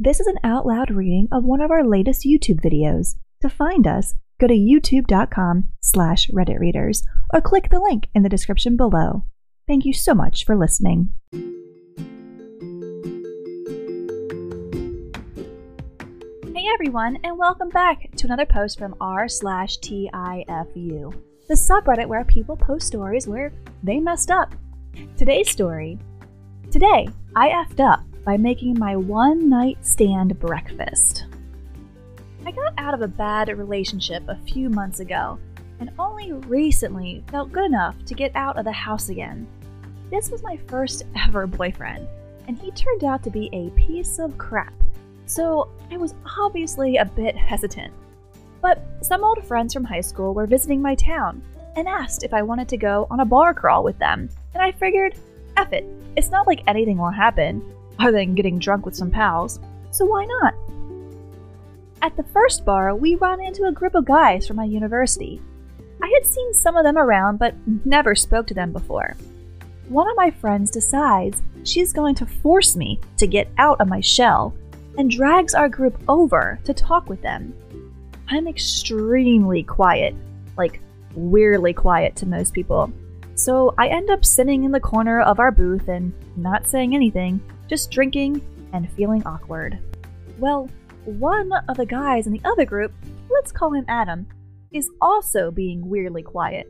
This is an out loud reading of one of our latest YouTube videos. To find us, go to youtube.com slash redditreaders or click the link in the description below. Thank you so much for listening. Hey everyone, and welcome back to another post from r slash TIFU, the subreddit where people post stories where they messed up. Today's story. Today, I effed up by making my one night stand breakfast. I got out of a bad relationship a few months ago and only recently felt good enough to get out of the house again. This was my first ever boyfriend, and he turned out to be a piece of crap, so I was obviously a bit hesitant. But some old friends from high school were visiting my town and asked if I wanted to go on a bar crawl with them, and I figured, F it, it's not like anything will happen, other than getting drunk with some pals, so why not? At the first bar, we run into a group of guys from my university. I had seen some of them around, but never spoke to them before. One of my friends decides she's going to force me to get out of my shell and drags our group over to talk with them. I'm extremely quiet, like weirdly quiet to most people. So I end up sitting in the corner of our booth and not saying anything, just drinking and feeling awkward. Well, one of the guys in the other group, let's call him Adam, is also being weirdly quiet.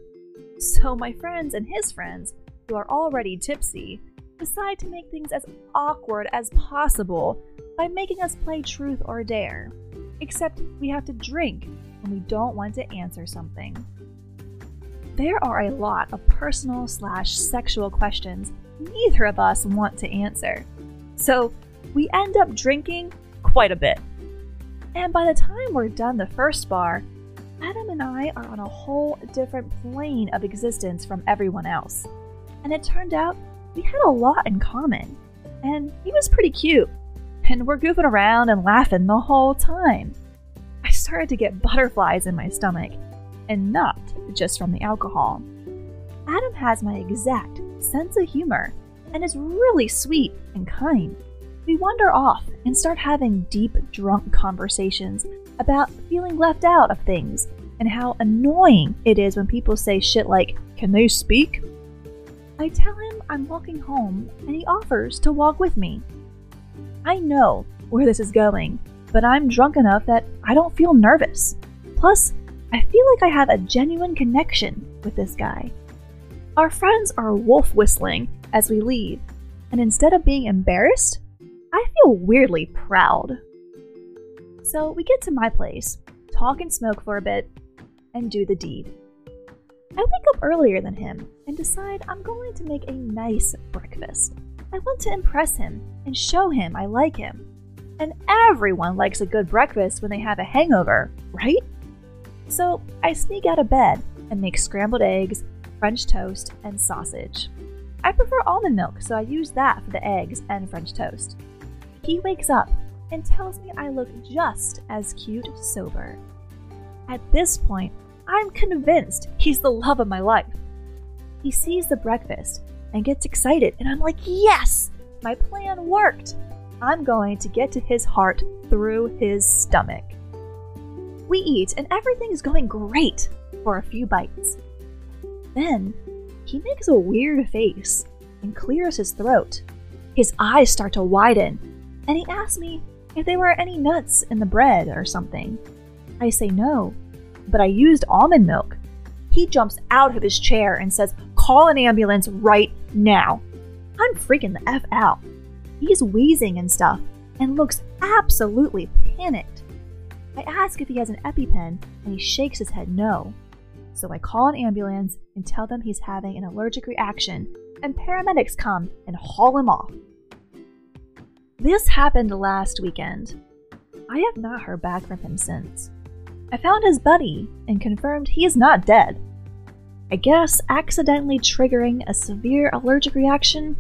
So my friends and his friends, who are already tipsy, decide to make things as awkward as possible by making us play truth or dare. Except we have to drink when we don't want to answer something. There are a lot of personal slash sexual questions neither of us want to answer. So we end up drinking quite a bit. And by the time we're done the first bar, Adam and I are on a whole different plane of existence from everyone else. And it turned out we had a lot in common. And he was pretty cute. And we're goofing around and laughing the whole time. I started to get butterflies in my stomach, and not just from the alcohol. Adam has my exact sense of humor and is really sweet and kind. We wander off and start having deep, drunk conversations about feeling left out of things and how annoying it is when people say shit like, Can they speak? I tell him I'm walking home and he offers to walk with me. I know where this is going, but I'm drunk enough that I don't feel nervous. Plus, I feel like I have a genuine connection with this guy. Our friends are wolf whistling as we leave, and instead of being embarrassed, I feel weirdly proud. So we get to my place, talk and smoke for a bit, and do the deed. I wake up earlier than him and decide I'm going to make a nice breakfast. I want to impress him and show him I like him. And everyone likes a good breakfast when they have a hangover, right? So I sneak out of bed and make scrambled eggs, French toast, and sausage. I prefer almond milk, so I use that for the eggs and French toast. He wakes up and tells me I look just as cute sober. At this point, I'm convinced he's the love of my life. He sees the breakfast and gets excited, and I'm like, yes, my plan worked. I'm going to get to his heart through his stomach. We eat, and everything is going great for a few bites. Then he makes a weird face and clears his throat. His eyes start to widen, and he asks me if there were any nuts in the bread or something. I say no, but I used almond milk. He jumps out of his chair and says, Call an ambulance right now. I'm freaking the F out. He's wheezing and stuff and looks absolutely panicked. I ask if he has an EpiPen, and he shakes his head no. So I call an ambulance and tell them he's having an allergic reaction, and paramedics come and haul him off. This happened last weekend. I have not heard back from him since. I found his buddy and confirmed he is not dead. I guess accidentally triggering a severe allergic reaction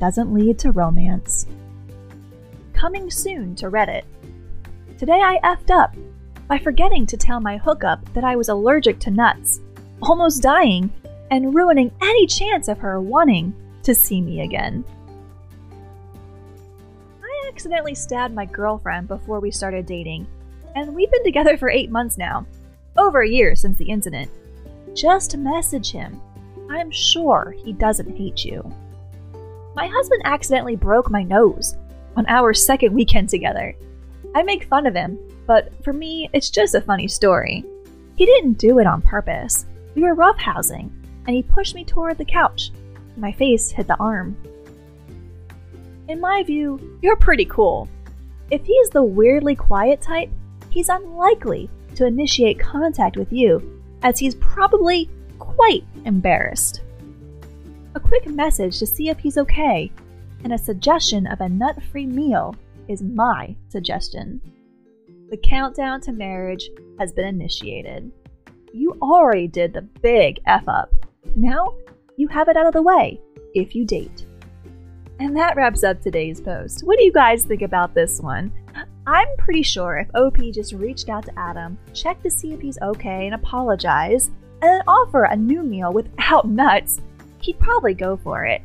doesn't lead to romance. Coming soon to Reddit. Today I effed up by forgetting to tell my hookup that I was allergic to nuts, almost dying, and ruining any chance of her wanting to see me again. I accidentally stabbed my girlfriend before we started dating, and we've been together for eight months now. Over a year since the incident. Just message him. I'm sure he doesn't hate you. My husband accidentally broke my nose on our second weekend together. I make fun of him, but for me, it's just a funny story. He didn't do it on purpose. We were roughhousing, and he pushed me toward the couch. My face hit the arm. In my view, you're pretty cool. If he's the weirdly quiet type, he's unlikely to initiate contact with you, as he's probably quite embarrassed. A quick message to see if he's okay, and a suggestion of a nut free meal is my suggestion. The countdown to marriage has been initiated. You already did the big F up. Now you have it out of the way if you date. And that wraps up today's post. What do you guys think about this one? I'm pretty sure if OP just reached out to Adam, checked to see if he's okay, and apologize, and then offer a new meal without nuts, he'd probably go for it.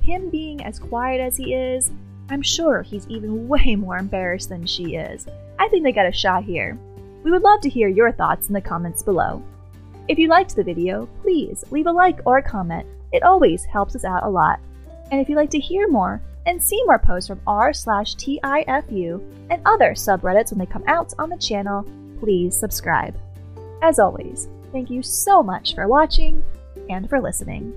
Him being as quiet as he is, I'm sure he's even way more embarrassed than she is. I think they got a shot here. We would love to hear your thoughts in the comments below. If you liked the video, please leave a like or a comment. It always helps us out a lot. And if you'd like to hear more and see more posts from r slash TIFU and other subreddits when they come out on the channel, please subscribe. As always, thank you so much for watching and for listening.